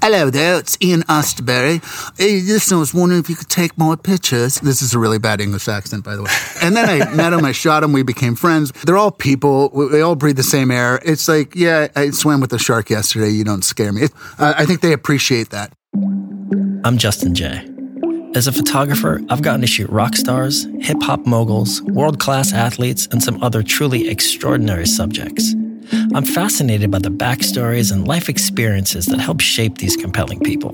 Hello there, it's Ian Astbury. Hey, listen, I was wondering if you could take my pictures. This is a really bad English accent, by the way. And then I met him, I shot him, we became friends. They're all people, we all breathe the same air. It's like, yeah, I swam with a shark yesterday, you don't scare me. Uh, I think they appreciate that. I'm Justin Jay. As a photographer, I've gotten to shoot rock stars, hip hop moguls, world class athletes, and some other truly extraordinary subjects. I'm fascinated by the backstories and life experiences that help shape these compelling people.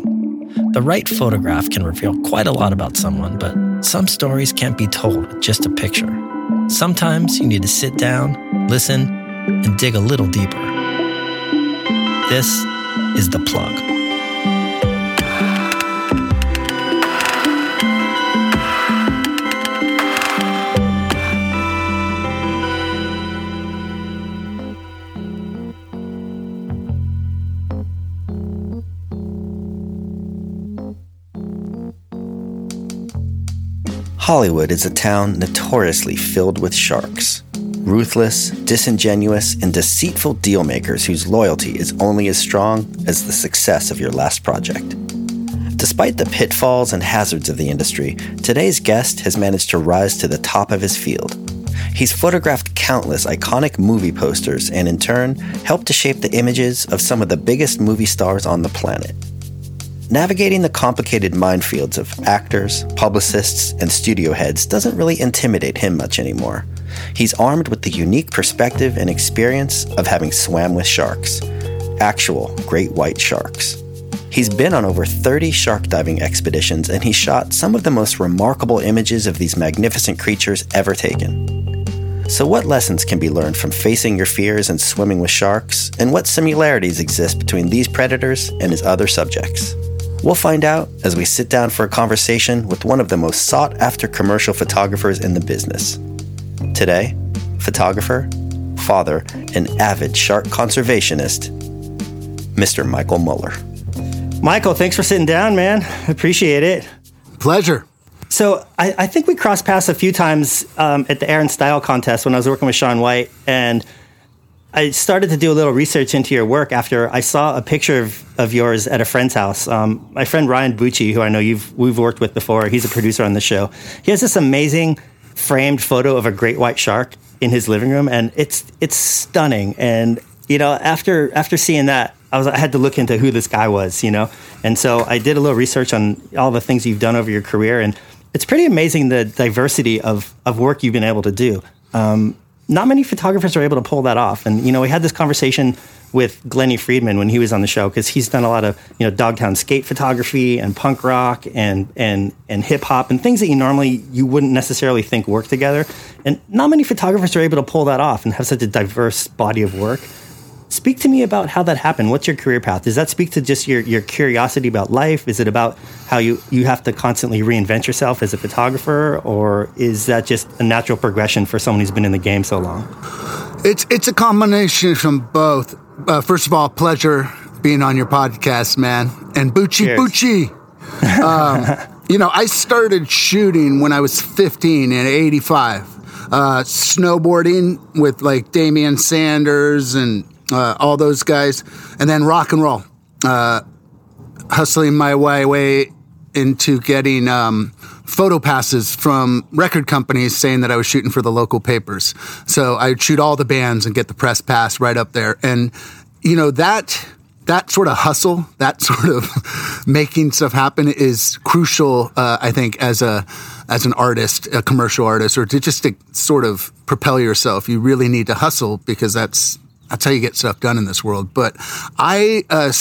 The right photograph can reveal quite a lot about someone, but some stories can't be told with just a picture. Sometimes you need to sit down, listen, and dig a little deeper. This is The Plug. Hollywood is a town notoriously filled with sharks. Ruthless, disingenuous, and deceitful dealmakers whose loyalty is only as strong as the success of your last project. Despite the pitfalls and hazards of the industry, today's guest has managed to rise to the top of his field. He's photographed countless iconic movie posters and, in turn, helped to shape the images of some of the biggest movie stars on the planet. Navigating the complicated minefields of actors, publicists, and studio heads doesn't really intimidate him much anymore. He's armed with the unique perspective and experience of having swam with sharks actual great white sharks. He's been on over 30 shark diving expeditions and he shot some of the most remarkable images of these magnificent creatures ever taken. So, what lessons can be learned from facing your fears and swimming with sharks, and what similarities exist between these predators and his other subjects? We'll find out as we sit down for a conversation with one of the most sought after commercial photographers in the business. Today, photographer, father, and avid shark conservationist, Mr. Michael Muller. Michael, thanks for sitting down, man. Appreciate it. Pleasure. So I, I think we crossed paths a few times um, at the Air & Style contest when I was working with Shaun White, and I started to do a little research into your work after I saw a picture of, of yours at a friend's house. Um, my friend Ryan Bucci, who I know you've we've worked with before, he's a producer on the show. He has this amazing framed photo of a great white shark in his living room, and it's it's stunning. And you know, after after seeing that, I was I had to look into who this guy was, you know, and so I did a little research on all the things you've done over your career, and it's pretty amazing the diversity of of work you've been able to do. Um, not many photographers are able to pull that off. And you know, we had this conversation with Glennie Friedman when he was on the show because he's done a lot of you know Dogtown skate photography and punk rock and and and hip hop and things that you normally you wouldn't necessarily think work together. And not many photographers are able to pull that off and have such a diverse body of work. Speak to me about how that happened. What's your career path? Does that speak to just your, your curiosity about life? Is it about how you, you have to constantly reinvent yourself as a photographer? Or is that just a natural progression for someone who's been in the game so long? It's, it's a combination from both. Uh, first of all, pleasure being on your podcast, man. And Bucci Bucci. um, you know, I started shooting when I was 15 in 85. Uh, snowboarding with like Damian Sanders and uh, all those guys, and then rock and roll, uh, hustling my way way into getting um, photo passes from record companies saying that I was shooting for the local papers. So I'd shoot all the bands and get the press pass right up there, and you know that that sort of hustle, that sort of making stuff happen is crucial. Uh, I think as a as an artist, a commercial artist, or to just to sort of propel yourself, you really need to hustle because that's that's how you get stuff done in this world. But I, uh,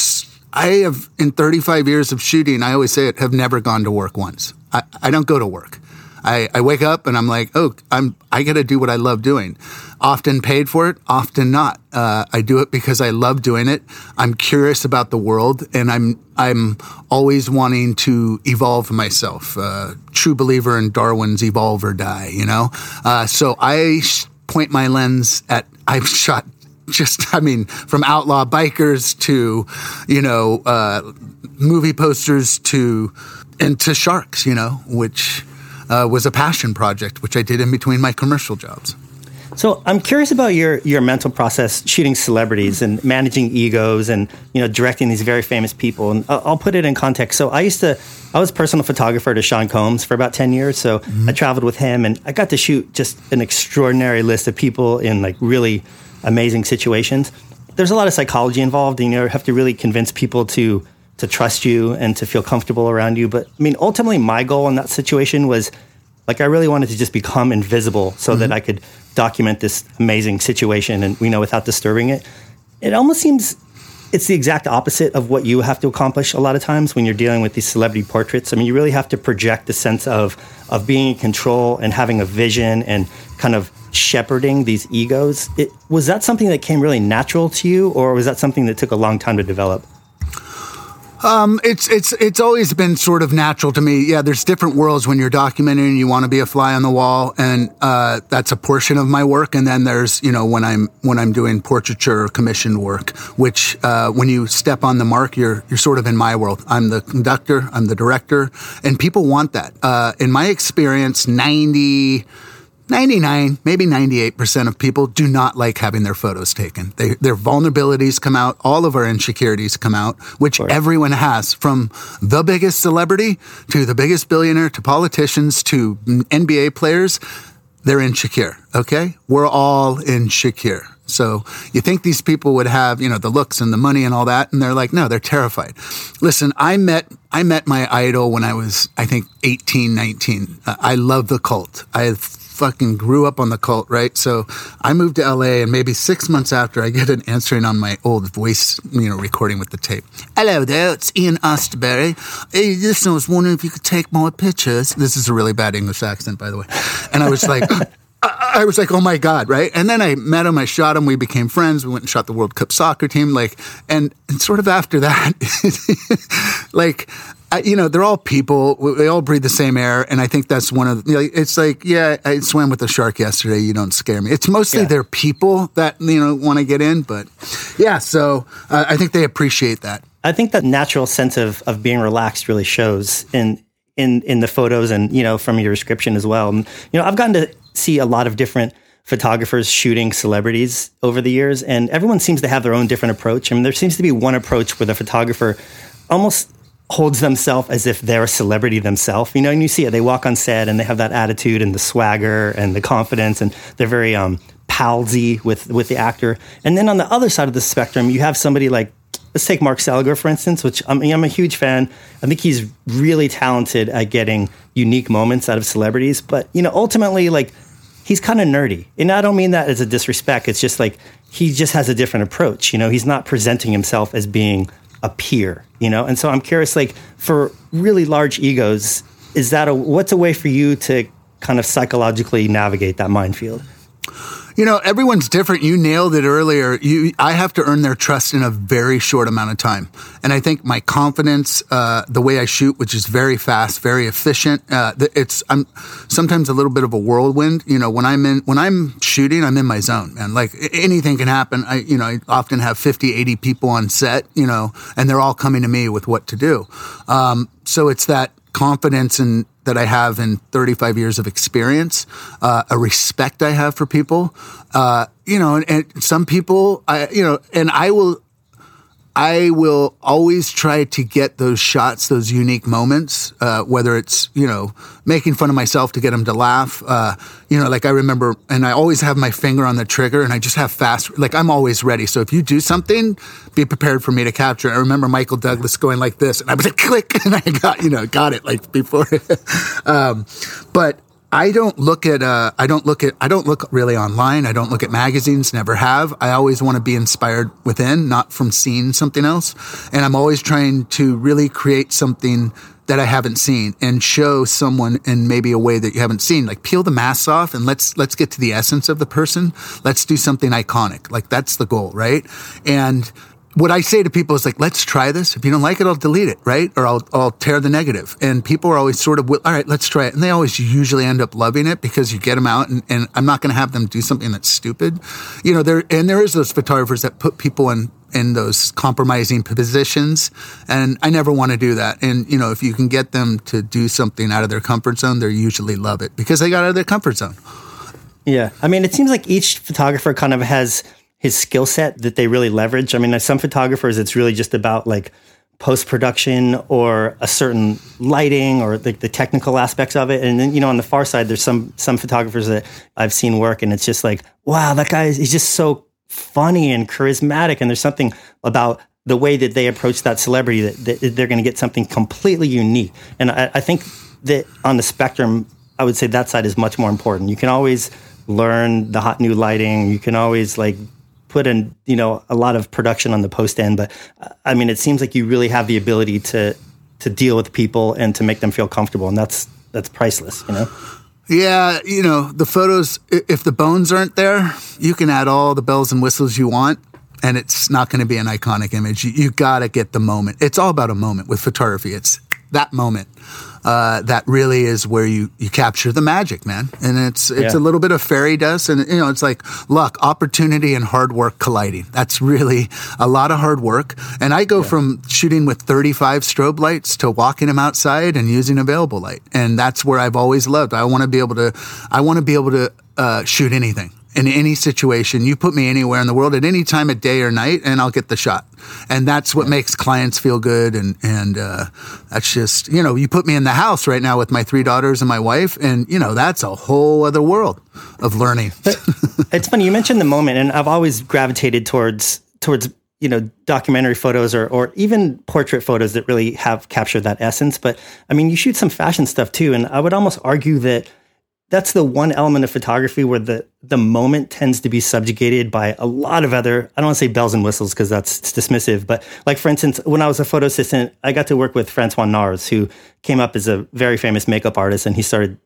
I have in 35 years of shooting, I always say it, have never gone to work once. I, I don't go to work. I, I wake up and I'm like, oh, I'm I got to do what I love doing. Often paid for it, often not. Uh, I do it because I love doing it. I'm curious about the world, and I'm I'm always wanting to evolve myself. Uh, true believer in Darwin's evolve or die. You know, uh, so I point my lens at. I've shot just, I mean, from outlaw bikers to, you know, uh, movie posters to, and to sharks, you know, which uh, was a passion project, which I did in between my commercial jobs. So I'm curious about your your mental process shooting celebrities and managing egos and you know directing these very famous people. And I'll put it in context. So I used to I was personal photographer to Sean Combs for about 10 years. So mm-hmm. I traveled with him and I got to shoot just an extraordinary list of people in like really amazing situations. There's a lot of psychology involved. And, you have to really convince people to to trust you and to feel comfortable around you. But I mean, ultimately, my goal in that situation was like I really wanted to just become invisible so mm-hmm. that I could document this amazing situation and you know without disturbing it. It almost seems it's the exact opposite of what you have to accomplish a lot of times when you're dealing with these celebrity portraits. I mean, you really have to project the sense of of being in control and having a vision and kind of shepherding these egos. It, was that something that came really natural to you, or was that something that took a long time to develop? Um, it's it's it's always been sort of natural to me. Yeah, there's different worlds when you're documenting and you want to be a fly on the wall, and uh, that's a portion of my work. And then there's you know when I'm when I'm doing portraiture or commissioned work, which uh, when you step on the mark, you're you're sort of in my world. I'm the conductor, I'm the director, and people want that. Uh, in my experience, ninety. 90 99, maybe 98% of people do not like having their photos taken. They, their vulnerabilities come out, all of our insecurities come out, which everyone has from the biggest celebrity to the biggest billionaire to politicians to NBA players. They're insecure. Okay. We're all insecure. So you think these people would have, you know, the looks and the money and all that. And they're like, no, they're terrified. Listen, I met, I met my idol when I was, I think 18, 19. I love the Cult. I fucking grew up on the Cult, right? So I moved to LA, and maybe six months after, I get an answering on my old voice, you know, recording with the tape. Hello there, it's Ian Astbury. Hey, listen, I was wondering if you could take more pictures. This is a really bad English accent, by the way. And I was like, I was like, oh my God, right? And then I met him, I shot him, we became friends, we went and shot the World Cup soccer team, like, and, and sort of after that, like, I, you know, they're all people. They all breathe the same air, and I think that's one of. You know, it's like, yeah, I swam with a shark yesterday. You don't scare me. It's mostly yeah. their people that you know want to get in, but yeah. So uh, I think they appreciate that. I think that natural sense of of being relaxed really shows in in in the photos, and you know, from your description as well. And, you know, I've gotten to see a lot of different photographers shooting celebrities over the years, and everyone seems to have their own different approach. I mean, there seems to be one approach where the photographer almost holds themselves as if they're a celebrity themselves. You know, and you see it. They walk on set and they have that attitude and the swagger and the confidence, and they're very um, palsy with with the actor. And then on the other side of the spectrum, you have somebody like let's take Mark Seliger for instance, which I mean, I'm a huge fan. I think he's really talented at getting unique moments out of celebrities. But you know, ultimately, like he's kind of nerdy, and I don't mean that as a disrespect. It's just like he just has a different approach. You know, he's not presenting himself as being a peer, you know? And so I'm curious, like, for really large egos, is that a, what's a way for you to kind of psychologically navigate that minefield? You know, everyone's different. You nailed it earlier. You, I have to earn their trust in a very short amount of time. And I think my confidence, uh, the way I shoot, which is very fast, very efficient, uh, it's, I'm sometimes a little bit of a whirlwind. You know, when I'm in, when I'm shooting, I'm in my zone, man. Like anything can happen. I, you know, I often have 50, 80 people on set, you know, and they're all coming to me with what to do. Um, so it's that confidence in that I have in 35 years of experience, uh, a respect I have for people. Uh, you know, and, and, some people, I, you know, and I will, I will always try to get those shots, those unique moments, uh, whether it's, you know, making fun of myself to get them to laugh. Uh, you know, like I remember, and I always have my finger on the trigger and I just have fast, like I'm always ready. So if you do something, be prepared for me to capture. I remember Michael Douglas going like this and I was like, click, and I got, you know, got it like before. um, but I don't look at uh, I don't look at I don't look really online. I don't look at magazines. Never have. I always want to be inspired within, not from seeing something else. And I'm always trying to really create something that I haven't seen and show someone in maybe a way that you haven't seen. Like peel the masks off and let's let's get to the essence of the person. Let's do something iconic. Like that's the goal, right? And what I say to people is like, let's try this. If you don't like it, I'll delete it, right? Or I'll, I'll tear the negative. And people are always sort of, all right, let's try it. And they always usually end up loving it because you get them out and, and I'm not going to have them do something that's stupid. You know, there, and there is those photographers that put people in, in those compromising positions. And I never want to do that. And, you know, if you can get them to do something out of their comfort zone, they usually love it because they got out of their comfort zone. Yeah. I mean, it seems like each photographer kind of has his skill set that they really leverage. I mean, some photographers, it's really just about like post production or a certain lighting or the, the, technical aspects of it. And then, you know, on the far side, there's some some photographers that I've seen work, and it's just like, wow, that guy is he's just so funny and charismatic. And there's something about the way that they approach that celebrity that, that they're going to get something completely unique. And I, I think that on the spectrum, I would say that side is much more important. You can always learn the hot new lighting. You can always like put in you know a lot of production on the post end, but uh, I mean, it seems like you really have the ability to to deal with people and to make them feel comfortable, and that's that's priceless, you know. Yeah, you know the photos. If the bones aren't there, you can add all the bells and whistles you want, and it's not going to be an iconic image. You, you got to get the moment. It's all about a moment with photography. It's that moment uh, that really is where you, you capture the magic, man. And it's it's yeah. a little bit of fairy dust, and you know it's like luck, opportunity, and hard work colliding. That's really a lot of hard work. And I go yeah. from shooting with 35 strobe lights to walking them outside and using available light, and that's where I've always loved. I want to be able to I want to be able to uh, shoot anything in any situation. You put me anywhere in the world at any time of day or night, and I'll get the shot. And that's what makes clients feel good. And and uh, that's just you know, you put me in the house right now with my three daughters and my wife, and you know, that's a whole other world of learning. it's funny you mentioned the moment, and I've always gravitated towards towards you know documentary photos or or even portrait photos that really have captured that essence. But I mean, you shoot some fashion stuff too, and I would almost argue that that's the one element of photography where the the moment tends to be subjugated by a lot of other I don't want to say bells and whistles because that's dismissive, but like for instance, when I was a photo assistant, I got to work with Francois Nars, who came up as a very famous makeup artist, and he started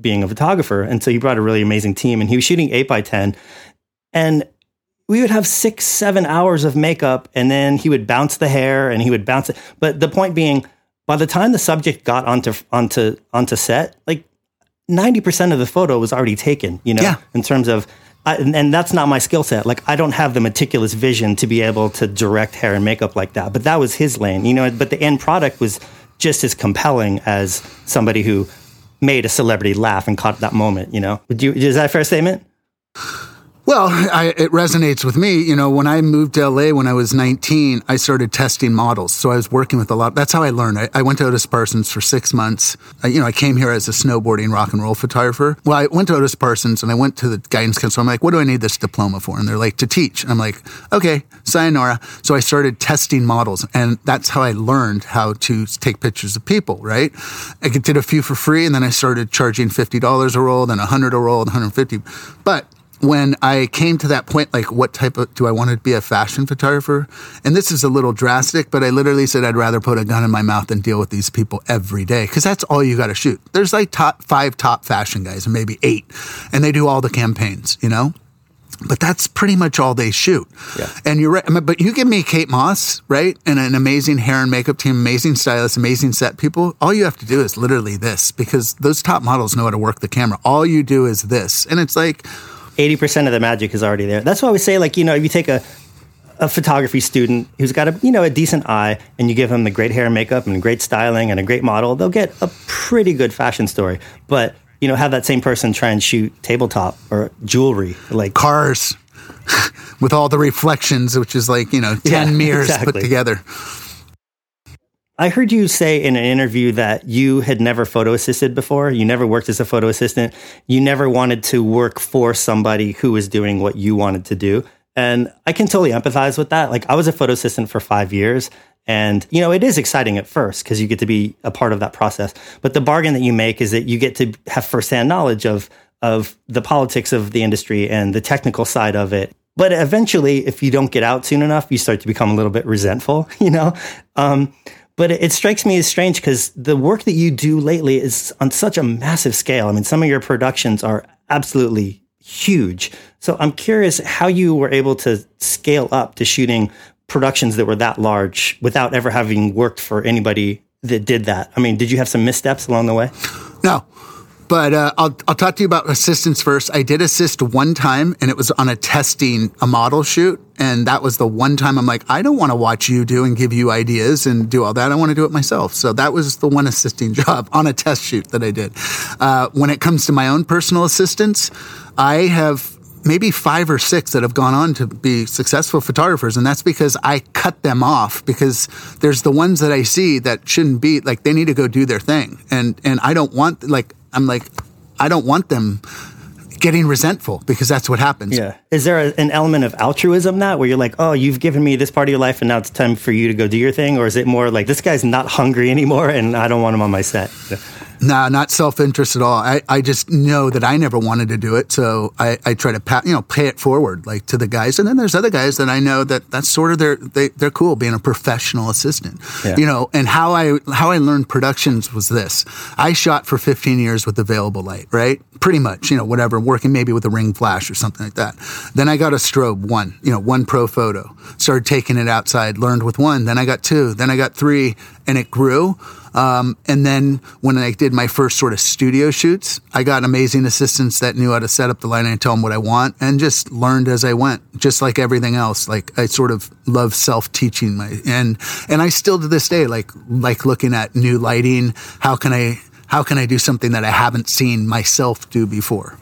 being a photographer, and so he brought a really amazing team, and he was shooting eight by ten, and we would have six, seven hours of makeup, and then he would bounce the hair, and he would bounce it. But the point being, by the time the subject got onto onto onto set, like 90% of the photo was already taken, you know, yeah. in terms of, I, and, and, that's not my skill set. Like, I don't have the meticulous vision to be able to direct hair and makeup like that. But that was his lane, you know, but the end product was just as compelling as somebody who made a celebrity laugh and caught that moment, you know. Would you, is that a fair statement? Well, I, it resonates with me. You know, when I moved to LA when I was 19, I started testing models. So I was working with a lot. That's how I learned. I, I went to Otis Parsons for six months. I, you know, I came here as a snowboarding rock and roll photographer. Well, I went to Otis Parsons and I went to the guidance council. I'm like, what do I need this diploma for? And they're like, to teach. I'm like, okay, sayonara. So I started testing models and that's how I learned how to take pictures of people, right? I did a few for free and then I started charging $50 a roll, then 100 a roll, 150. But when I came to that point, like, what type of do I want to be a fashion photographer? And this is a little drastic, but I literally said I'd rather put a gun in my mouth than deal with these people every day because that's all you got to shoot. There's like top five top fashion guys, and maybe eight, and they do all the campaigns, you know. But that's pretty much all they shoot. Yeah. And you're right. But you give me Kate Moss, right? And an amazing hair and makeup team, amazing stylist, amazing set people. All you have to do is literally this because those top models know how to work the camera. All you do is this. And it's like, 80% of the magic is already there. That's why we say, like, you know, if you take a, a photography student who's got a you know a decent eye and you give them the great hair and makeup and great styling and a great model they'll get a pretty good fashion story but you know have that same person try and shoot tabletop or jewelry like cars with all the reflections which is like you know 10 yeah, mirrors exactly. put together I heard you say in an interview that you had never photo assisted before. You never worked as a photo assistant. You never wanted to work for somebody who was doing what you wanted to do. And I can totally empathize with that. Like I was a photo assistant for five years And, you know, it is exciting at first because you get to be a part of that process. But the bargain that you make is that you get to have firsthand knowledge of, of the politics of the industry and the technical side of it. But eventually, if you don't get out soon enough, you start to become a little bit resentful, you know? Um, but it, strikes me as strange because the work that you do lately is on such a massive scale. I mean, some of your productions are absolutely huge. So I'm curious how you were able to scale up to shooting productions that were that large without ever having worked for anybody that did that? I mean, did you have some missteps along the way? No. But uh, I'll, I'll talk to you about assistance first. I did assist one time, and it was on a testing, a model shoot. And that was the one time I'm like, I don't want to watch you do and give you ideas and do all that. I want to do it myself. So that was the one assisting job on a test shoot that I did. Uh, when it comes to my own personal assistance, I have maybe five or six that have gone on to be successful photographers. And that's because I cut them off because there's the ones that I see that shouldn't be like they need to go do their thing. And, and I don't want, like, I'm like, I don't want them getting resentful because that's what happens. Yeah. Is there a, an element of altruism that where you're like, oh, you've given me this part of your life and now it's time for you to go do your thing? Or is it more like this guy's not hungry anymore and I don't want him on my set? Nah, not self interest at all. I, I just know that I never wanted to do it, so I, I try to pa- you know pay it forward like to the guys, and then there's other guys that I know that that's sort of their they they're cool being a professional assistant, yeah. you know. And how I how I learned productions was this: I shot for 15 years with available light, right? Pretty much, you know, whatever, working maybe with a ring flash or something like that. Then I got a strobe one, you know, one Profoto. Started taking it outside, learned with one. Then I got two. Then I got three, and it grew. Um, and then when I did my first sort of studio shoots, I got amazing assistants that knew how to set up the lighting and tell them what I want and just learned as I went, just like everything else. Like I sort of love self teaching my, and, and I still to this day, like, like looking at new lighting. How can I, how can I do something that I haven't seen myself do before?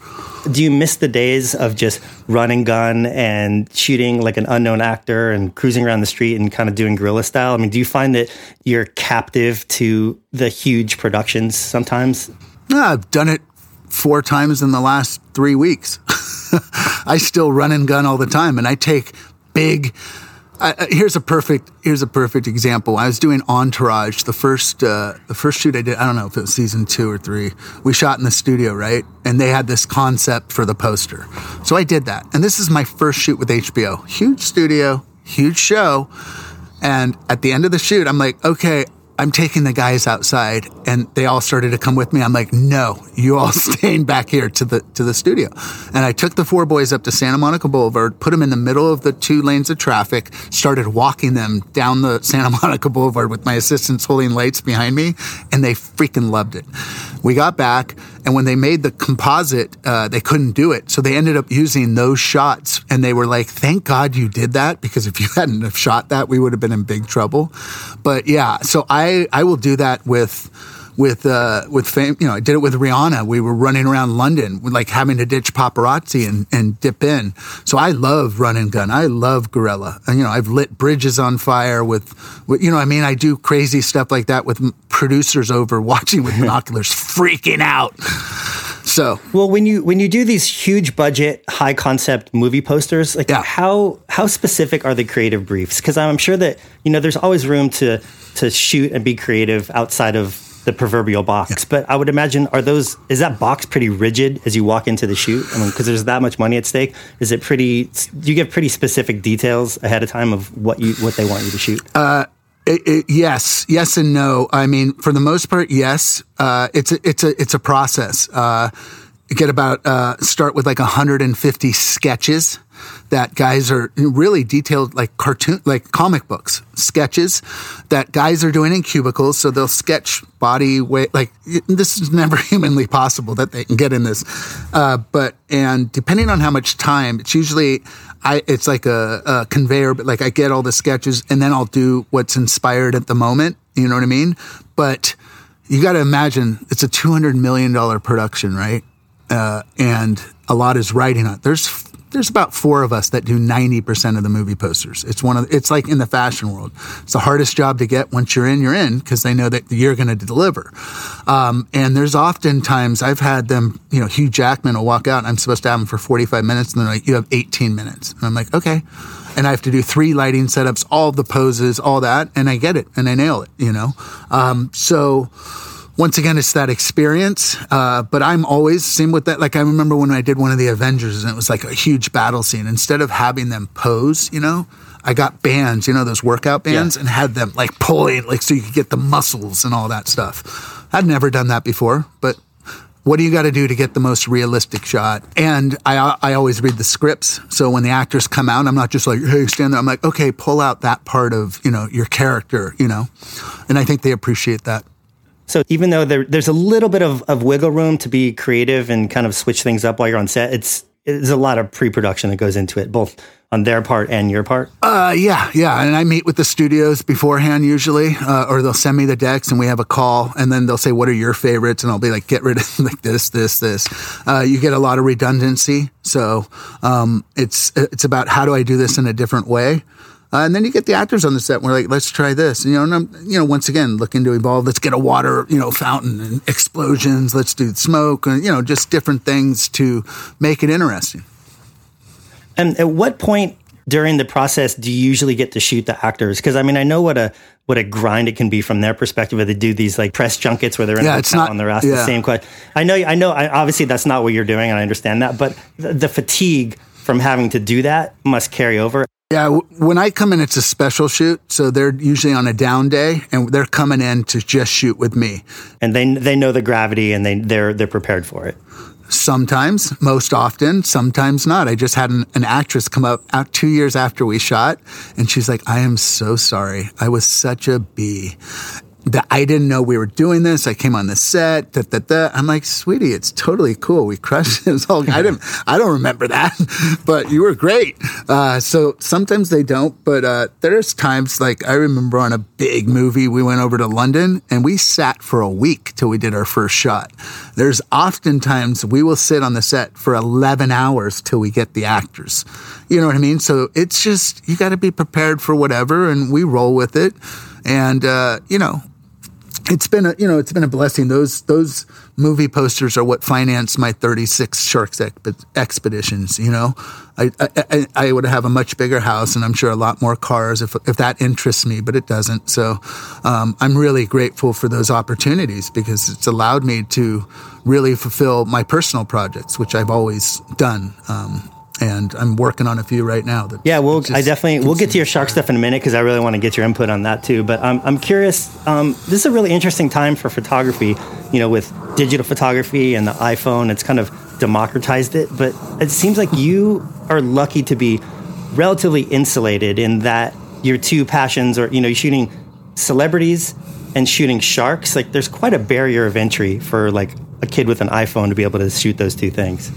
Do you miss the days of just running gun and shooting like an unknown actor and cruising around the street and kind of doing guerrilla style? I mean, do you find that you're captive to the huge productions sometimes? I've done it four times in the last three weeks. I still run and gun all the time, and I take big I, here's a perfect here's a perfect example. I was doing Entourage, the first uh, the first shoot I did. I don't know if it was season two or three. We shot in the studio, right? And they had this concept for the poster, so I did that. And this is my first shoot with HBO. Huge studio, huge show. And at the end of the shoot, I'm like, okay, I'm taking the guys outside and they all started to come with me. I'm like, no, you all staying back here to the, to the studio. And I took the four boys up to Santa Monica Boulevard, put them in the middle of the two lanes of traffic, started walking them down the Santa Monica Boulevard with my assistants holding lights behind me. And they freaking loved it. We got back and when they made the composite, uh, they couldn't do it. So they ended up using those shots and they were like, thank God you did that because if you hadn't have shot that, we would have been in big trouble. But yeah, so I, I will do that with, with uh, with fame. You know, I did it with Rihanna. We were running around London, like having to ditch paparazzi and, and dip in. So I love run and gun. I love guerrilla. And, you know, I've lit bridges on fire with, with, you know, I mean, I do crazy stuff like that with producers over watching with binoculars, freaking out. So well, when you when you do these huge budget, high concept movie posters, like yeah. how how specific are the creative briefs? Because I'm sure that you know there's always room to to shoot and be creative outside of the proverbial box. Yeah. But I would imagine are those is that box pretty rigid as you walk into the shoot? I mean, because there's that much money at stake. Is it pretty? Do you give pretty specific details ahead of time of what you what they want you to shoot? Uh, it, yes, yes, and no. I mean, for the most part, yes. Uh, it's a, it's a it's a process. Uh, get about uh, start with like 150 sketches that guys are really detailed like cartoon like comic books sketches that guys are doing in cubicles. So they'll sketch body weight like this is never humanly possible that they can get in this. Uh, but and depending on how much time it's usually I, it's like a, a conveyor but like i get all the sketches and then i'll do what's inspired at the moment. You know what i mean? But you got to imagine it's a 200 million dollar production right? Uh, and a lot is writing on it. There's there's about four of us that do 90% of the movie posters. It's one of, it's like in the fashion world. It's the hardest job to get. Once you're in, you're in because they know that you're going to deliver. Um, and there's often times I've had them, you know, Hugh Jackman will walk out and I'm supposed to have him for 45 minutes and they're like, you have 18 minutes. And I'm like, okay. And I have to do three lighting setups, all the poses, all that. And I get it and I nail it, you know? Um, so, once again, it's that experience. Uh, but I'm always same with that. Like I remember when I did one of the Avengers, and it was like a huge battle scene. Instead of having them pose, you know, I got bands, you know, those workout bands, yeah. and had them like pulling, like so you could get the muscles and all that stuff. I'd never done that before, but what do you got to do to get the most realistic shot? And I, I always read the scripts. So when the actors come out, I'm not just like, hey, stand there. I'm like, okay, pull out that part of, you know, your character, you know? And I think they appreciate that. So even though there, there's a little bit of, of wiggle room to be creative and kind of switch things up while you're on set, it's there's a lot of pre-production that goes into it, both on their part and your part. Uh, yeah, yeah. And I meet with the studios beforehand usually, uh, or they'll send me the decks and we have a call, and then they'll say, "What are your favorites?" And I'll be like, "Get rid of like this, this, this." Uh, you get a lot of redundancy, so um, it's it's about how do I do this in a different way. Uh, and then you get the actors on the set. And we're like, let's try this. And, you know, and I'm, you know, once again, looking to evolve. Let's get a water, you know, fountain and explosions. Let's do smoke and, you know, just different things to make it interesting. And at what point during the process do you usually get to shoot the actors? Because I mean, I know what a what a grind it can be from their perspective. Where they do these like press junkets where they're in yeah, hotel not, and they're asked yeah. the same question. I know, I know. I, obviously, that's not what you're doing, and I understand that. But the, the fatigue from having to do that must carry over. Yeah, when I come in, it's a special shoot, so they're usually on a down day, and they're coming in to just shoot with me. And they they know the gravity, and they they're they're prepared for it. Sometimes, most often, sometimes not. I just had an, an actress come up out two years after we shot, and she's like, "I am so sorry. I was such a bee." That I didn't know we were doing this. I came on the set. Da, da, da. I'm like, sweetie, it's totally cool. We crushed it. All, I didn't. I don't remember that, but you were great. Uh, so sometimes they don't, but uh, there's times like I remember on a big movie we went over to London and we sat for a week till we did our first shot. There's oftentimes we will sit on the set for 11 hours till we get the actors. You know what I mean? So it's just you got to be prepared for whatever, and we roll with it. And uh, you know, it's been a you know it's been a blessing. Those those movie posters are what financed my 36 sharks expeditions. You know, I, I, I would have a much bigger house and I'm sure a lot more cars if if that interests me, but it doesn't. So um, I'm really grateful for those opportunities because it's allowed me to really fulfill my personal projects, which I've always done. Um, and I'm working on a few right now. yeah, well, I definitely we'll get to your shark stuff in a minute because I really want to get your input on that too. But I'm I'm curious. Um, this is a really interesting time for photography. You know, with digital photography and the iPhone, it's kind of democratized it. But it seems like you are lucky to be relatively insulated in that your two passions are you know shooting celebrities and shooting sharks. Like, there's quite a barrier of entry for like a kid with an iPhone to be able to shoot those two things.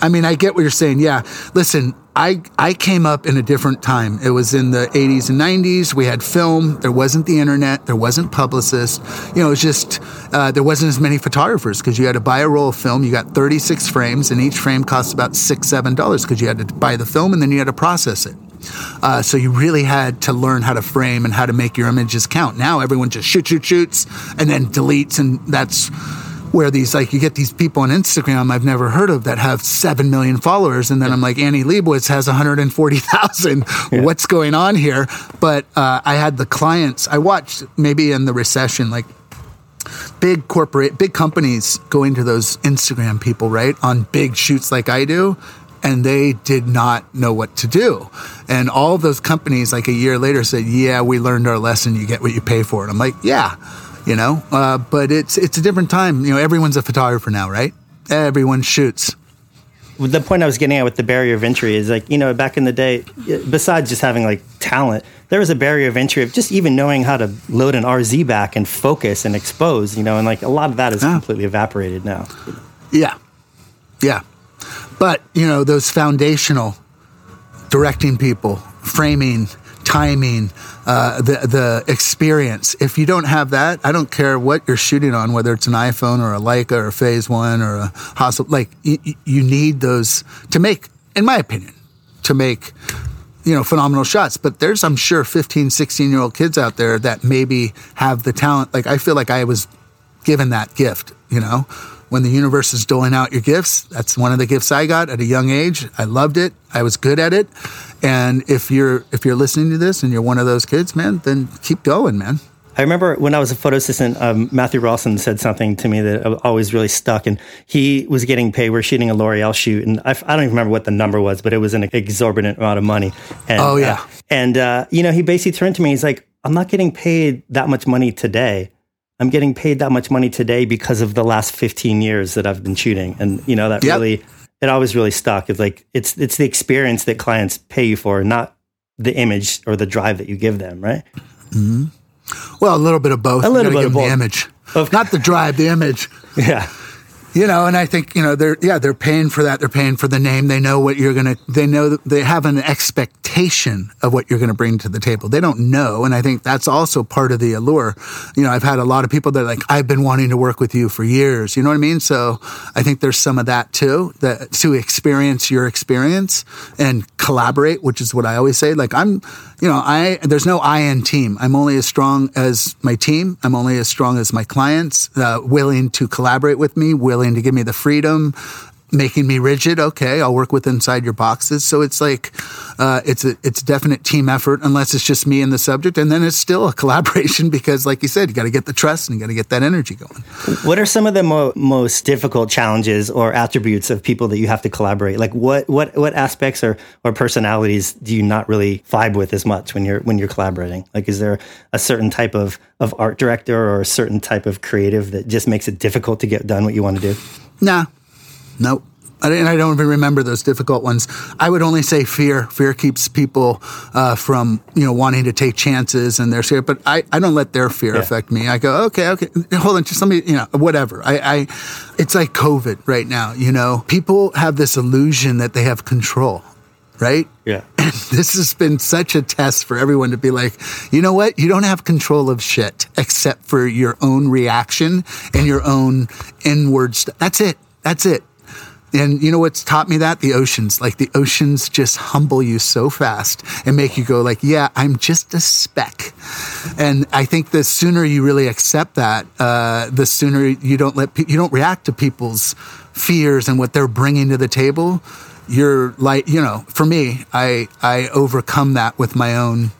I mean, I get what you're saying. Yeah. Listen, I, I came up in a different time. It was in the 80s and 90s. We had film. There wasn't the internet. There wasn't publicists. You know, it was just, uh, there wasn't as many photographers because you had to buy a roll of film. You got 36 frames, and each frame cost about six, seven dollars because you had to buy the film and then you had to process it. Uh, so you really had to learn how to frame and how to make your images count. Now everyone just shoots, shoots, shoots, and then deletes, and that's where these like you get these people on Instagram I've never heard of that have seven million followers, and then yeah. I'm like Annie Leibovitz has 140,000. Yeah. What's going on here? But uh, I had the clients I watched maybe in the recession like big corporate big companies going to those Instagram people right on big shoots like I do. And they did not know what to do. And all those companies, like a year later, said, Yeah, we learned our lesson. You get what you pay for. And I'm like, Yeah you know. Uh, but it's it's a different time. You know, everyone's a photographer now, right? Everyone shoots. The point I was getting at with the barrier of entry is like, you know, back in the day, besides just having like talent, there was a barrier of entry of just even knowing how to load an RZ back and focus and expose, you know, and like a lot of that is completely evaporated now. Yeah. Yeah. But, you know, those foundational directing people, framing, timing, uh, the the experience. If you don't have that, I don't care what you're shooting on, whether it's an iPhone or a Leica or a Phase One or a Hasselblad. Like you, you need those to make in my opinion, to make you know phenomenal shots but there's i'm sure 15 16 year old kids out there that maybe have the talent like i feel like i was given that gift you know when the universe is doling out your gifts that's one of the gifts i got at a young age i loved it i was good at it and if you're if you're listening to this and you're one of those kids man then keep going man I remember when I was a photo assistant, um, Matthew Rolston said something to me that always really stuck. And he was getting paid. We are shooting a L'Oreal shoot, and I, I, don't even remember what the number was, but it was an exorbitant amount of money. And, oh yeah. Uh, and uh, you know, he basically turned to me. He's like, "I'm not getting paid that much money today. I'm getting paid that much money today because of the last 15 years that I've been shooting." And you know, that yep. really, it always really stuck. It's like it's it's the experience that clients pay you for, not the image or the drive that you give them, right? Mm-hmm. Well, a little bit of both. A little bit of both. The image, of, not the drive, the image. Yeah you know and i think you know they're yeah they're paying for that. They're paying for the name. They know what you're gonna they know they have an expectation of what you're gonna bring to the table. They don't know and i think that's also part of the allure. You know i've had a lot of people that like i've been wanting to work with you for years. You know what i mean? So i think there's some of that too that to experience your experience and collaborate which is what i always say. Like i'm you know, I there's no I in team. I'm only as strong as my team. I'm only as strong as my clients, uh, willing to collaborate with me, willing to give me the freedom, making me rigid. Okay, I'll work with inside your boxes. So it's like uh, it's a it's a definite team effort, unless it's just me and the subject, and then it's still a collaboration because, like you said, you got to get the trust and you got to get that energy going. What are some of the mo- most difficult challenges or attributes of people that you have to collaborate? Like what what what aspects or or personalities do you not really vibe with as much when you're when you're collaborating? Like, is there a certain type of of art director or a certain type of creative that just makes it difficult to get done what you want to do? Nah, Nope. I, and I don't even remember those difficult ones. I would only say fear. Fear keeps people uh, from you know wanting to take chances and they're scared. But I, I don't let their fear yeah. affect me. I go okay okay hold on just let me you know whatever. I, I it's like COVID right now. You know people have this illusion that they have control. Right? Yeah. And this has been such a test for everyone to be like, you know what? You don't have control of shit except for your own reaction and your own inward stuff. That's it. That's it. And you know what's taught me that? The oceans. Like the oceans just humble you so fast and make you go like, yeah, I'm just a speck. And I think the sooner you really accept that, uh, the sooner you don't let, pe- you don't react to people's fears and what they're bringing to the table. You're like, you know, for me, I, I overcome that with my own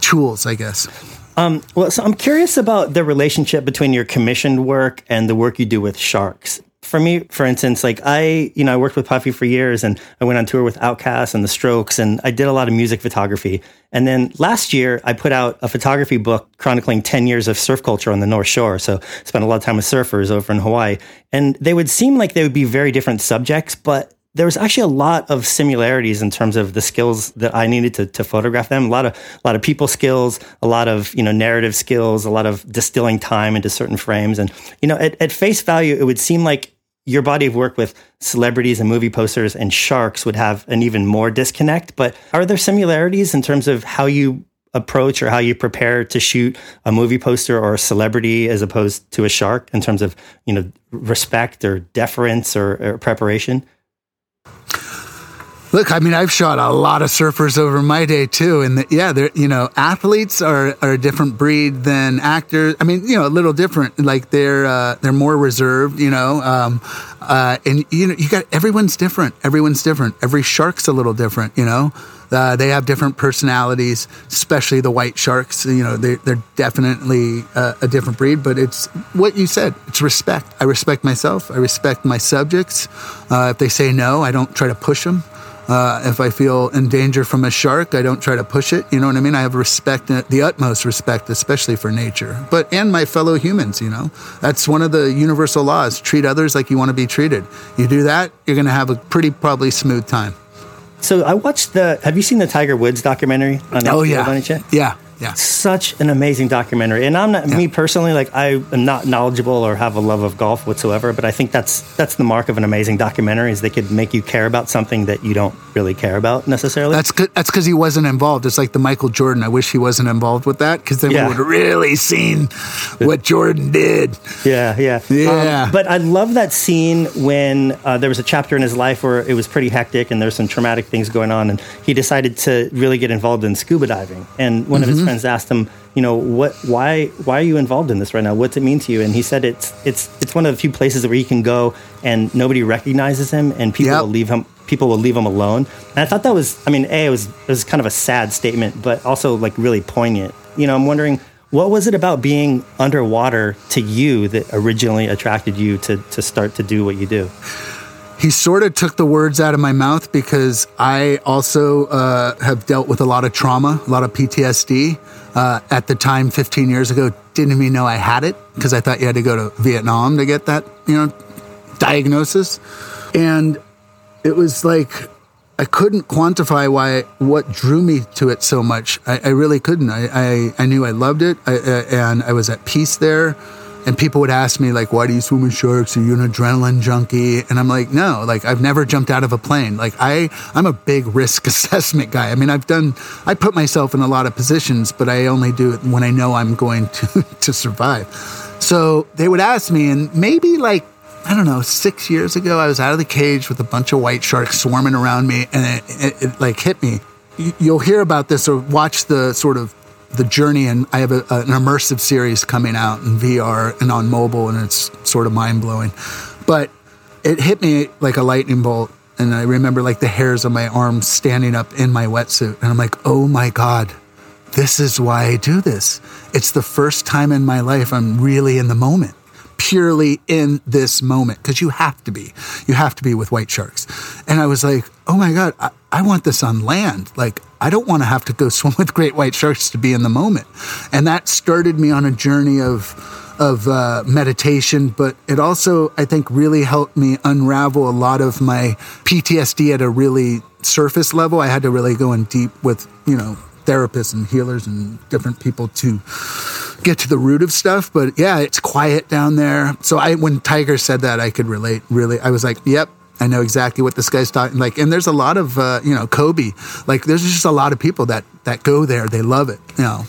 tools, I guess. Um, well, so I'm curious about the relationship between your commissioned work and the work you do with sharks for me, for instance, like I, you know, I worked with Puffy for years and I went on tour with Outkast and the Strokes and I did a lot of music photography. And then last year I put out a photography book chronicling 10 years of surf culture on the North Shore. So spent a lot of time with surfers over in Hawaii and they would seem like they would be very different subjects, but there was actually a lot of similarities in terms of the skills that I needed to, to photograph them. A lot of a lot of people skills, a lot of you know narrative skills, a lot of distilling time into certain frames. And you know, at, at face value, it would seem like your body of work with celebrities and movie posters and sharks would have an even more disconnect. But are there similarities in terms of how you approach or how you prepare to shoot a movie poster or a celebrity as opposed to a shark in terms of you know respect or deference or, or preparation? Look, I mean, I've shot a lot of surfers over my day too, and the, yeah, they're you know, athletes are, are a different breed than actors. I mean, you know, a little different. Like they're uh, they're more reserved, you know, um, uh, and you know, you got everyone's different. Everyone's different. Every shark's a little different, you know. Uh, they have different personalities, especially the white sharks. You know, they, they're definitely uh, a different breed, but it's what you said. It's respect. I respect myself. I respect my subjects. Uh, if they say no, I don't try to push them. Uh, if I feel in danger from a shark, I don't try to push it. You know what I mean? I have respect, the utmost respect, especially for nature, but and my fellow humans. You know, that's one of the universal laws: treat others like you want to be treated. You do that, you're going to have a pretty probably smooth time. So I watched the. Have you seen the Tiger Woods documentary on Oh yeah, yeah. Yeah. Such an amazing documentary. And I'm not Yeah. me personally, like I am not knowledgeable or have a love of golf whatsoever, but I think that's that's the mark of an amazing documentary is they could make you care about something that you don't really care about necessarily. That's good. That's because he wasn't involved. It's like the Michael Jordan. I wish he wasn't involved with that because then Yeah. we would have really seen what Jordan did. Yeah, yeah, Yeah. Um, but I love that scene when uh, there was a chapter in his life where it was pretty hectic and there's some traumatic things going on, and he decided to really get involved in scuba diving. And one of his friends asked him, you know, what, why, why are you involved in this right now? What's it mean to you? And he said it's, it's, it's one of the few places where he can go and nobody recognizes him, and people Yep. will leave him. People will leave him alone. And I thought that was, I mean, a, it was, it was kind of a sad statement, but also like really poignant. You know, I'm wondering what was it about being underwater to you that originally attracted you to, to start to do what you do? He sort of took the words out of my mouth because I also uh, have dealt with a lot of trauma, a lot of PTSD. Uh, at the time, 15 years ago, didn't even know I had it because I thought you had to go to Vietnam to get that, you know, diagnosis. And it was like I couldn't quantify why what drew me to it so much. I, I really couldn't. I, I, I knew I loved it, I, uh, and I was at peace there. And people would ask me like, "Why do you swim with sharks? Are you an adrenaline junkie?" And I'm like, "No, like I've never jumped out of a plane. Like I, I'm a big risk assessment guy. I mean, I've done, I put myself in a lot of positions, but I only do it when I know I'm going to to survive." So they would ask me, and maybe like I don't know, six years ago, I was out of the cage with a bunch of white sharks swarming around me, and it, it, it like hit me. You- You'll hear about this or watch the sort of the journey, and I have a, an immersive series coming out in VR and on mobile, and it's sort of mind blowing. But it hit me like a lightning bolt, and I remember like the hairs on my arms standing up in my wetsuit, and I'm like, oh my god, this is why I do this. It's the first time in my life I'm really in the moment, purely in this moment, because you have to be. You have to be with white sharks. And I was like, oh my God, I, I want this on land. Like, I don't want to have to go swim with great white sharks to be in the moment. And that started me on a journey of, of uh, meditation, but it also, I think, really helped me unravel a lot of my PTSD at a really surface level. I had to really go in deep with, you know, therapists and healers and different people to get to the root of stuff. But yeah, it's quiet down there. So I, when Tiger said that, I could relate. Really, I was like, yep. I know exactly what this guy's talking like, and there's a lot of uh, you know Kobe. Like, there's just a lot of people that that go there. They love it. You know,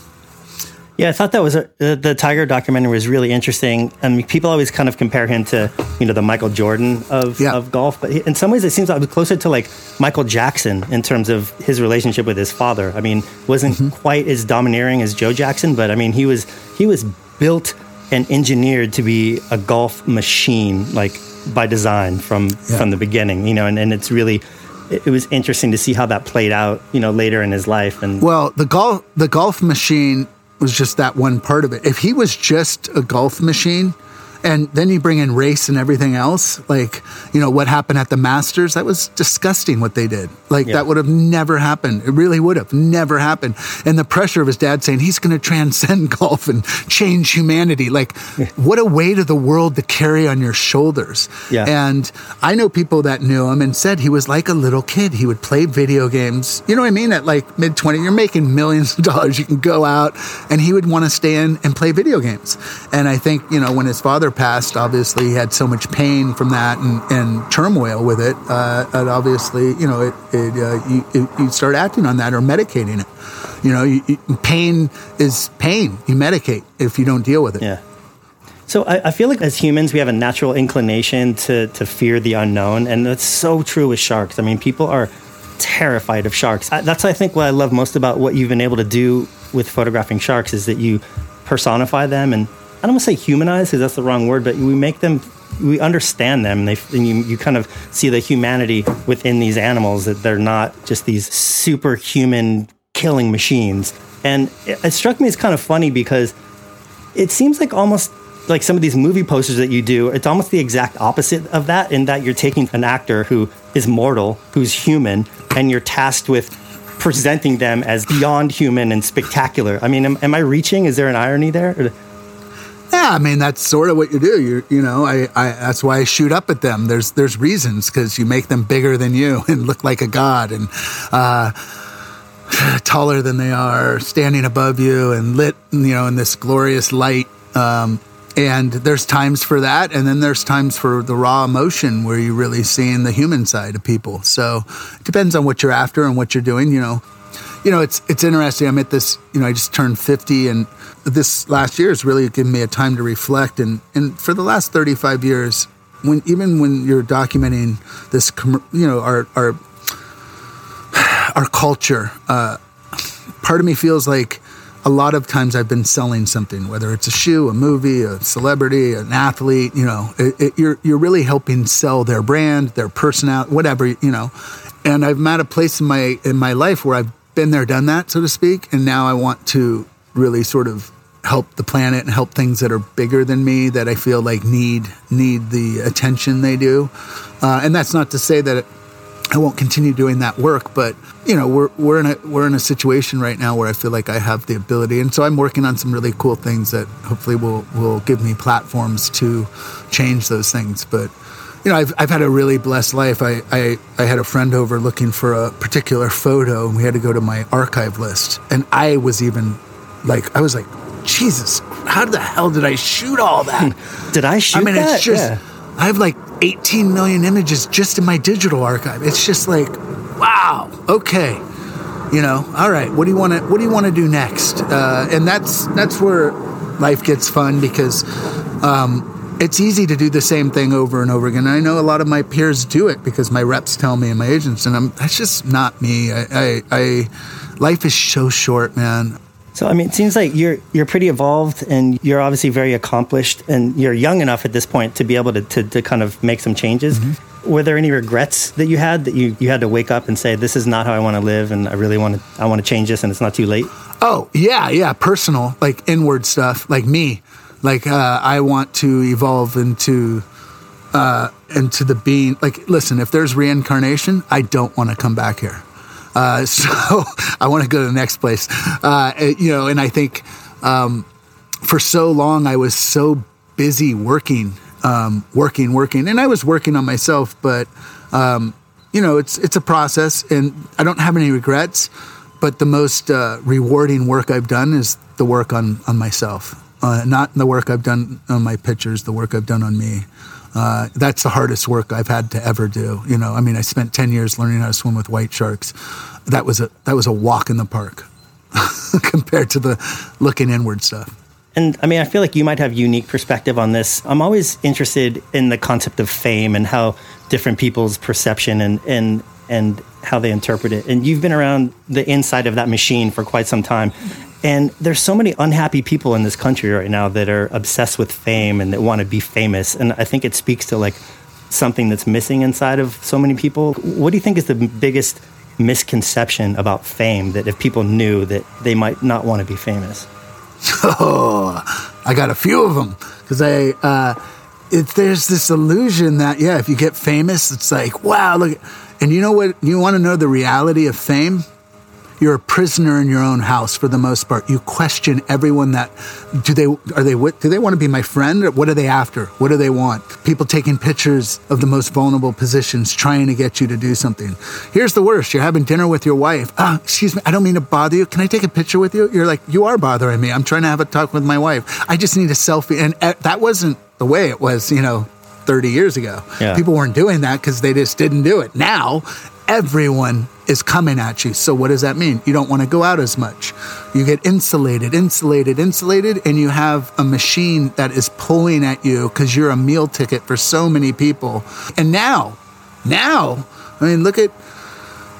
Yeah, I thought that was a, the, the Tiger documentary was really interesting. I mean, people always kind of compare him to you know the Michael Jordan of, Yeah. of golf, but he, in some ways it seems like closer to like Michael Jackson in terms of his relationship with his father. I mean, wasn't Mm-hmm. quite as domineering as Joe Jackson, but I mean he was he was built and engineered to be a golf machine, like by design from Yeah. from the beginning. You know, and, and it's really it, it was interesting to see how that played out. You know, later in his life and. Well, the golf the golf machine was just that one part of it. If he was just a golf machine, and then you bring in race and everything else, like you know what happened at the Masters, that was disgusting what they did. Like Yeah. that would have never happened. It really would have never happened. And the pressure of his dad saying he's going to transcend golf and change humanity, like what a weight of the world to carry on your shoulders. Yeah. And I know people that knew him and said he was like a little kid. He would play video games. You know what I mean? At like mid 20, you're making millions of dollars. You can go out and he would want to stay in and play video games. And I think, you know, when his father passed, obviously he had so much pain from that and, and turmoil with it. Uh, and obviously, you know, it, it, uh, you, it, you start acting on that or medicating it. You know, you, you, pain is pain. You medicate if you don't deal with it. Yeah. So I, I feel like as humans, we have a natural inclination to, to fear the unknown. And that's so true with sharks. I mean, people are terrified of sharks. I, that's, I think, what I love most about what you've been able to do with photographing sharks is that you personify them. And I don't want to say humanize because that's the wrong word, but we make them, we understand them. And, they, and you, you kind of see the humanity within these animals that they're not just these superhuman killing machines. And it, it struck me as kind of funny because it seems like almost like some of these movie posters that you do, it's almost the exact opposite of that, in that you're taking an actor who is mortal, who's human, and you're tasked with presenting them as beyond human and spectacular. I mean, am, am I reaching? Is there an irony there? Or- Yeah, I mean that's sort of what you do. You you know, I, I that's why I shoot up at them. There's there's reasons because you make them bigger than you and look like a god. And uh, taller than they are, standing above you and lit, you know, in this glorious light. Um, and there's times for that, and then there's times for the raw emotion where you're really seeing the human side of people. So it depends on what you're after and what you're doing. You know, you know, it's it's interesting. I'm at this. You know, I just turned 50, and this last year has really given me a time to reflect. And and for the last 35 years, when even when you're documenting this, you know, our our our culture, uh, part of me feels like a lot of times I've been selling something, whether it's a shoe, a movie, a celebrity, an athlete. You know, it, it, you're you're really helping sell their brand, their personality, whatever. You know, and I've met a place in my in my life where I've been there, done that, so to speak, and now I want to really sort of help the planet and help things that are bigger than me that I feel like need need the attention they do. Uh, and that's not to say that I won't continue doing that work, but you know we're we're in a we're in a situation right now where I feel like I have the ability, and so I'm working on some really cool things that hopefully will will give me platforms to change those things. But you know, I've I've had a really blessed life. I I, I had a friend over looking for a particular photo, and we had to go to my archive list, and I was even like I was like, Jesus, how the hell did I shoot all that? did I shoot? I mean, that? it's just. Yeah. I have like 18 million images just in my digital archive. It's just like, wow, okay, you know, all right. What do you want to What do you want to do next? Uh, and that's that's where life gets fun because um, it's easy to do the same thing over and over again. And I know a lot of my peers do it because my reps tell me and my agents, and I'm that's just not me. I, I, I life is so short, man. So I mean, it seems like you're you're pretty evolved, and you're obviously very accomplished, and you're young enough at this point to be able to to, to kind of make some changes. Mm-hmm. Were there any regrets that you had that you, you had to wake up and say, "This is not how I want to live, and I really want to I want to change this, and it's not too late"? Oh yeah, yeah, personal, like inward stuff, like me, like uh, I want to evolve into uh, into the being. Like, listen, if there's reincarnation, I don't want to come back here. Uh, so I want to go to the next place. Uh, you know, and I think um, for so long I was so busy working, um, working, working, and I was working on myself. But um, you know, it's it's a process, and I don't have any regrets. But the most uh, rewarding work I've done is the work on on myself, uh, not the work I've done on my pictures, the work I've done on me. Uh, that's the hardest work I've had to ever do. You know, I mean, I spent ten years learning how to swim with white sharks. That was a that was a walk in the park compared to the looking inward stuff. And I mean, I feel like you might have unique perspective on this. I'm always interested in the concept of fame and how different people's perception and and and how they interpret it. And you've been around the inside of that machine for quite some time. And there's so many unhappy people in this country right now that are obsessed with fame and that want to be famous. And I think it speaks to like something that's missing inside of so many people. What do you think is the biggest misconception about fame that if people knew that they might not want to be famous? Oh, I got a few of them because I, uh, there's this illusion that, yeah, if you get famous, it's like, wow, look. And you know what? You want to know the reality of fame? You're a prisoner in your own house for the most part. You question everyone that do they are they do they want to be my friend or what are they after? What do they want? People taking pictures of the most vulnerable positions, trying to get you to do something. Here's the worst: you're having dinner with your wife. Ah, excuse me, I don't mean to bother you. Can I take a picture with you? You're like, you are bothering me. I'm trying to have a talk with my wife. I just need a selfie, and eh, that wasn't the way it was. You know. 30 years ago. Yeah. People weren't doing that because they just didn't do it. Now, everyone is coming at you. So, what does that mean? You don't want to go out as much. You get insulated, insulated, insulated, and you have a machine that is pulling at you because you're a meal ticket for so many people. And now, now, I mean, look at,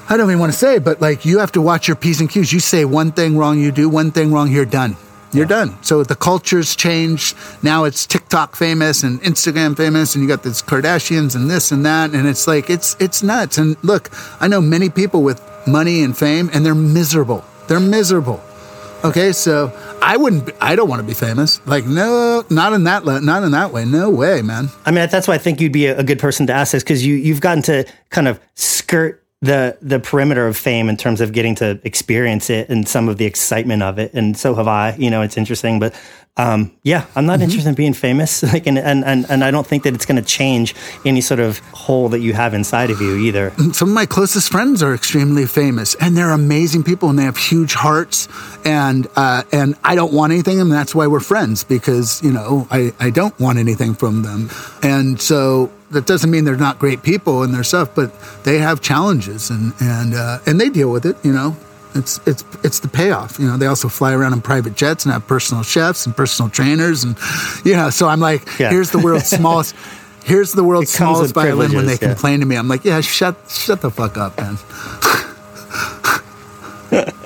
I don't even want to say, but like you have to watch your P's and Q's. You say one thing wrong, you do one thing wrong, you're done you're done. So the culture's changed. Now it's TikTok famous and Instagram famous, and you got this Kardashians and this and that, and it's like it's it's nuts. And look, I know many people with money and fame, and they're miserable. They're miserable. Okay, so I wouldn't. I don't want to be famous. Like, no, not in that. Not in that way. No way, man. I mean, that's why I think you'd be a, good person to ask this because you you've gotten to kind of skirt the the perimeter of fame in terms of getting to experience it and some of the excitement of it and so have I you know it's interesting but um, yeah, I'm not mm-hmm. interested in being famous. Like, and, and, and, and I don't think that it's going to change any sort of hole that you have inside of you either. Some of my closest friends are extremely famous and they're amazing people and they have huge hearts. And, uh, and I don't want anything. And that's why we're friends because, you know, I, I don't want anything from them. And so that doesn't mean they're not great people and their stuff, but they have challenges and, and, uh, and they deal with it, you know. It's it's it's the payoff. You know, they also fly around in private jets and have personal chefs and personal trainers, and you know. So I'm like, yeah. here's the world's smallest. Here's the world's smallest violin. When they yeah. complain to me, I'm like, yeah, shut shut the fuck up, man.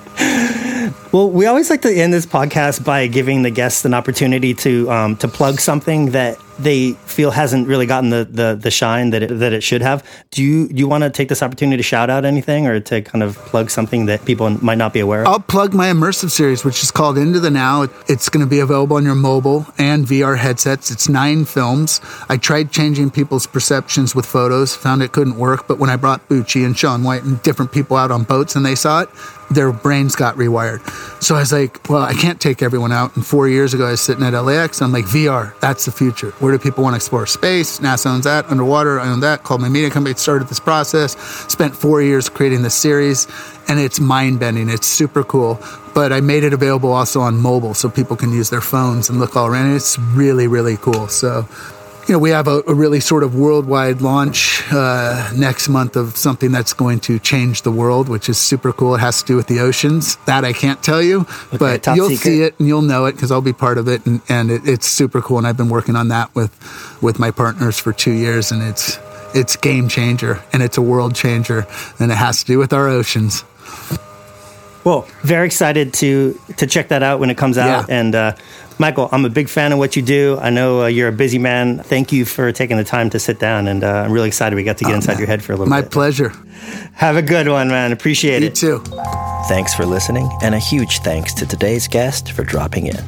Well, we always like to end this podcast by giving the guests an opportunity to um, to plug something that they feel hasn't really gotten the, the, the shine that it, that it should have. Do you do you want to take this opportunity to shout out anything or to kind of plug something that people might not be aware of? I'll plug my immersive series, which is called Into the Now. It's going to be available on your mobile and VR headsets. It's nine films. I tried changing people's perceptions with photos, found it couldn't work. But when I brought Bucci and Shaun White and different people out on boats and they saw it, their brains got rewired. So I was like, well, I can't take everyone out. And four years ago, I was sitting at LAX. I'm like, VR, that's the future. Where do people want to explore space? NASA owns that. Underwater, I own that. Called my media company, started this process. Spent four years creating this series, and it's mind bending. It's super cool. But I made it available also on mobile so people can use their phones and look all around. It's really, really cool. So you know, we have a, a, really sort of worldwide launch uh, next month of something that's going to change the world, which is super cool. It has to do with the oceans. That I can't tell you, okay, but you'll secret. see it and you'll know it because I'll be part of it, and, and it, it's super cool. And I've been working on that with with my partners for two years, and it's it's game changer and it's a world changer, and it has to do with our oceans. Well, very excited to to check that out when it comes out, yeah. and. Uh, Michael, I'm a big fan of what you do. I know uh, you're a busy man. Thank you for taking the time to sit down, and uh, I'm really excited we got to get oh, inside man. your head for a little My bit. My pleasure. Have a good one, man. Appreciate you it. You too. Thanks for listening, and a huge thanks to today's guest for dropping in.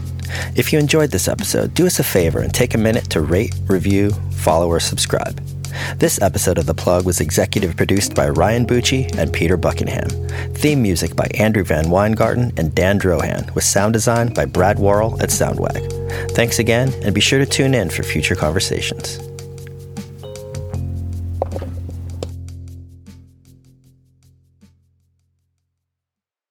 If you enjoyed this episode, do us a favor and take a minute to rate, review, follow, or subscribe. This episode of The Plug was executive produced by Ryan Bucci and Peter Buckingham. Theme music by Andrew VanWyngarden and Dan Drohan, with sound design by Brad Worrell at Soundwag. Thanks again, and be sure to tune in for future conversations.